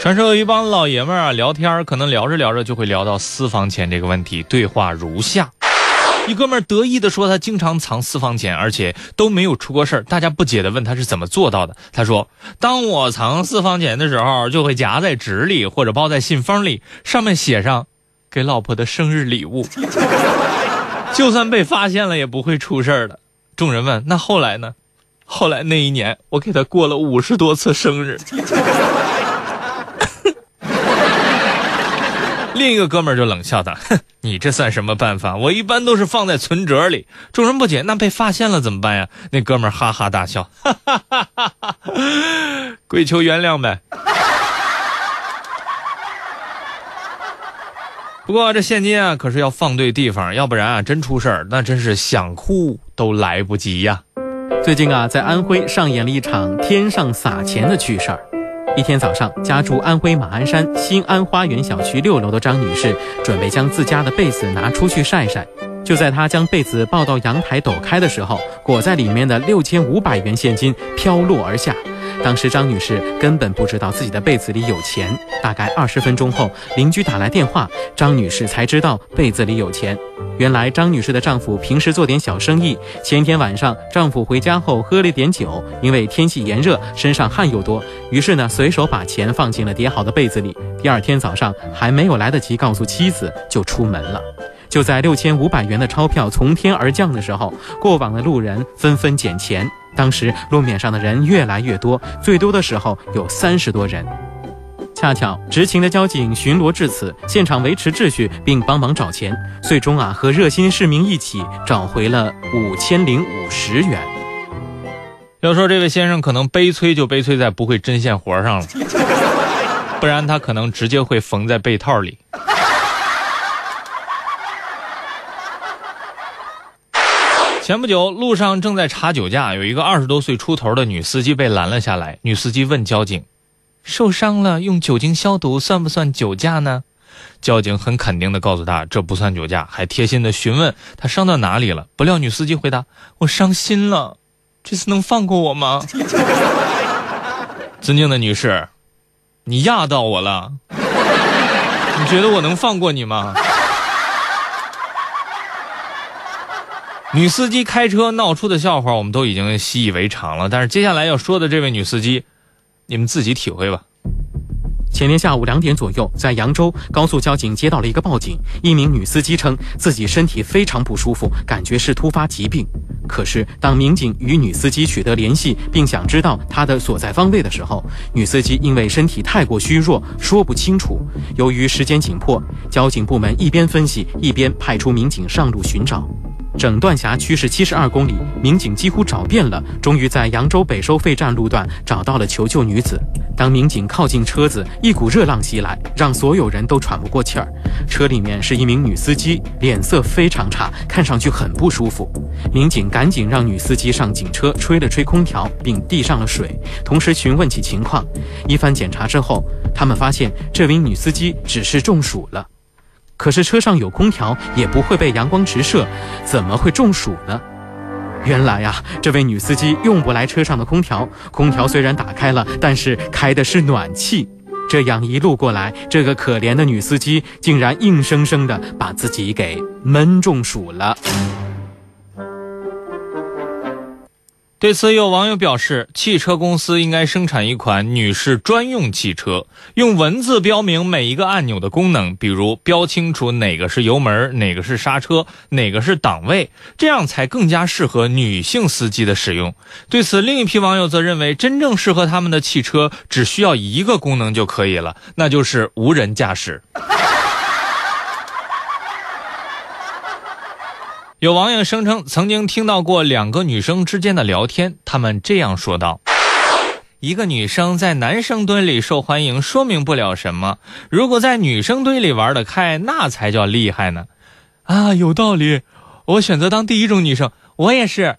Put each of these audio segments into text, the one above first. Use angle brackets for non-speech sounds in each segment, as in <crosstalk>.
传说有一帮老爷们儿啊聊天，可能聊着聊着就会聊到私房钱这个问题。对话如下：一哥们儿得意地说他经常藏私房钱，而且都没有出过事儿。大家不解地问他是怎么做到的。他说：“当我藏私房钱的时候，就会夹在纸里或者包在信封里，上面写上给老婆的生日礼物，<laughs> 就算被发现了也不会出事儿的。”众人问：“那后来呢？”后来那一年，我给他过了五十多次生日。<laughs> 另一个哥们儿就冷笑道：“哼，<laughs> 你这算什么办法？我一般都是放在存折里。”众人不解：“那被发现了怎么办呀？”那哥们儿哈哈大笑：“哈哈哈哈哈，跪求原谅呗。”不过这现金啊，可是要放对地方，要不然啊，真出事儿，那真是想哭都来不及呀。最近啊，在安徽上演了一场天上撒钱的趣事儿。一天早上，家住安徽马鞍山新安花园小区六楼的张女士，准备将自家的被子拿出去晒晒。就在她将被子抱到阳台抖开的时候，裹在里面的六千五百元现金飘落而下。当时张女士根本不知道自己的被子里有钱。大概二十分钟后，邻居打来电话，张女士才知道被子里有钱。原来张女士的丈夫平时做点小生意，前天晚上丈夫回家后喝了点酒，因为天气炎热，身上汗又多，于是呢随手把钱放进了叠好的被子里。第二天早上还没有来得及告诉妻子，就出门了。就在六千五百元的钞票从天而降的时候，过往的路人纷纷捡钱。当时路面上的人越来越多，最多的时候有三十多人。恰巧执勤的交警巡逻至此，现场维持秩序并帮忙找钱，最终啊和热心市民一起找回了五千零五十元。要说这位先生可能悲催就悲催在不会针线活上了，不然他可能直接会缝在被套里。前不久，路上正在查酒驾，有一个二十多岁出头的女司机被拦了下来。女司机问交警：“受伤了，用酒精消毒算不算酒驾呢？”交警很肯定地告诉他：“这不算酒驾。”还贴心地询问他伤到哪里了。不料女司机回答：“我伤心了，这次能放过我吗？” <laughs> 尊敬的女士，你压到我了，你觉得我能放过你吗？女司机开车闹出的笑话，我们都已经习以为常了。但是接下来要说的这位女司机，你们自己体会吧。前天下午两点左右，在扬州高速交警接到了一个报警，一名女司机称自己身体非常不舒服，感觉是突发疾病。可是当民警与女司机取得联系，并想知道她的所在方位的时候，女司机因为身体太过虚弱，说不清楚。由于时间紧迫，交警部门一边分析，一边派出民警上路寻找。整段辖区是七十二公里，民警几乎找遍了，终于在扬州北收费站路段找到了求救女子。当民警靠近车子，一股热浪袭来，让所有人都喘不过气儿。车里面是一名女司机，脸色非常差，看上去很不舒服。民警赶紧让女司机上警车，吹了吹空调，并递上了水，同时询问起情况。一番检查之后，他们发现这名女司机只是中暑了。可是车上有空调，也不会被阳光直射，怎么会中暑呢？原来呀，这位女司机用不来车上的空调，空调虽然打开了，但是开的是暖气。这样一路过来，这个可怜的女司机竟然硬生生的把自己给闷中暑了。对此，有网友表示，汽车公司应该生产一款女士专用汽车，用文字标明每一个按钮的功能，比如标清楚哪个是油门，哪个是刹车，哪个是档位，这样才更加适合女性司机的使用。对此，另一批网友则认为，真正适合他们的汽车只需要一个功能就可以了，那就是无人驾驶。有网友声称曾经听到过两个女生之间的聊天，她们这样说道：“一个女生在男生堆里受欢迎，说明不了什么；如果在女生堆里玩得开，那才叫厉害呢。”啊，有道理，我选择当第一种女生，我也是。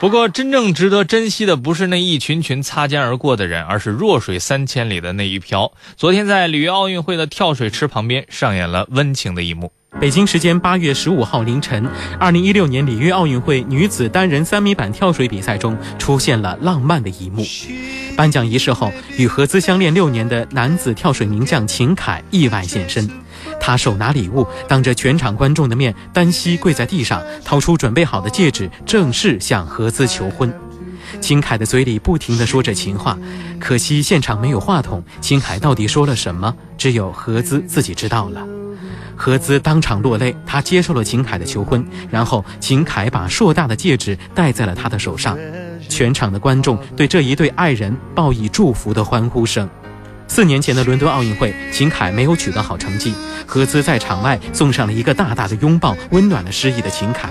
不过，真正值得珍惜的不是那一群群擦肩而过的人，而是弱水三千里的那一瓢。昨天，在里约奥运会的跳水池旁边，上演了温情的一幕。北京时间八月十五号凌晨，二零一六年里约奥运会女子单人三米板跳水比赛中出现了浪漫的一幕。颁奖仪式后，与何姿相恋六年的男子跳水名将秦凯意外现身，他手拿礼物，当着全场观众的面单膝跪在地上，掏出准备好的戒指，正式向何姿求婚。秦凯的嘴里不停地说着情话，可惜现场没有话筒，秦凯到底说了什么，只有何姿自己知道了。何姿当场落泪，她接受了秦凯的求婚，然后秦凯把硕大的戒指戴在了她的手上，全场的观众对这一对爱人报以祝福的欢呼声。四年前的伦敦奥运会，秦凯没有取得好成绩，何姿在场外送上了一个大大的拥抱，温暖了失意的秦凯。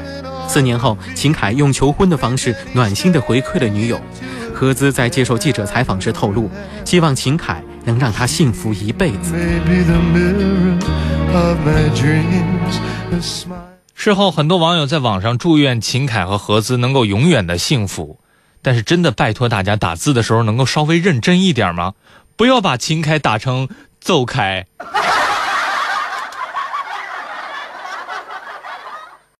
四年后，秦凯用求婚的方式暖心地回馈了女友。何姿在接受记者采访时透露，希望秦凯能让她幸福一辈子。事后，很多网友在网上祝愿秦凯和何姿能够永远的幸福。但是，真的拜托大家打字的时候能够稍微认真一点吗？不要把秦凯打成邹凯。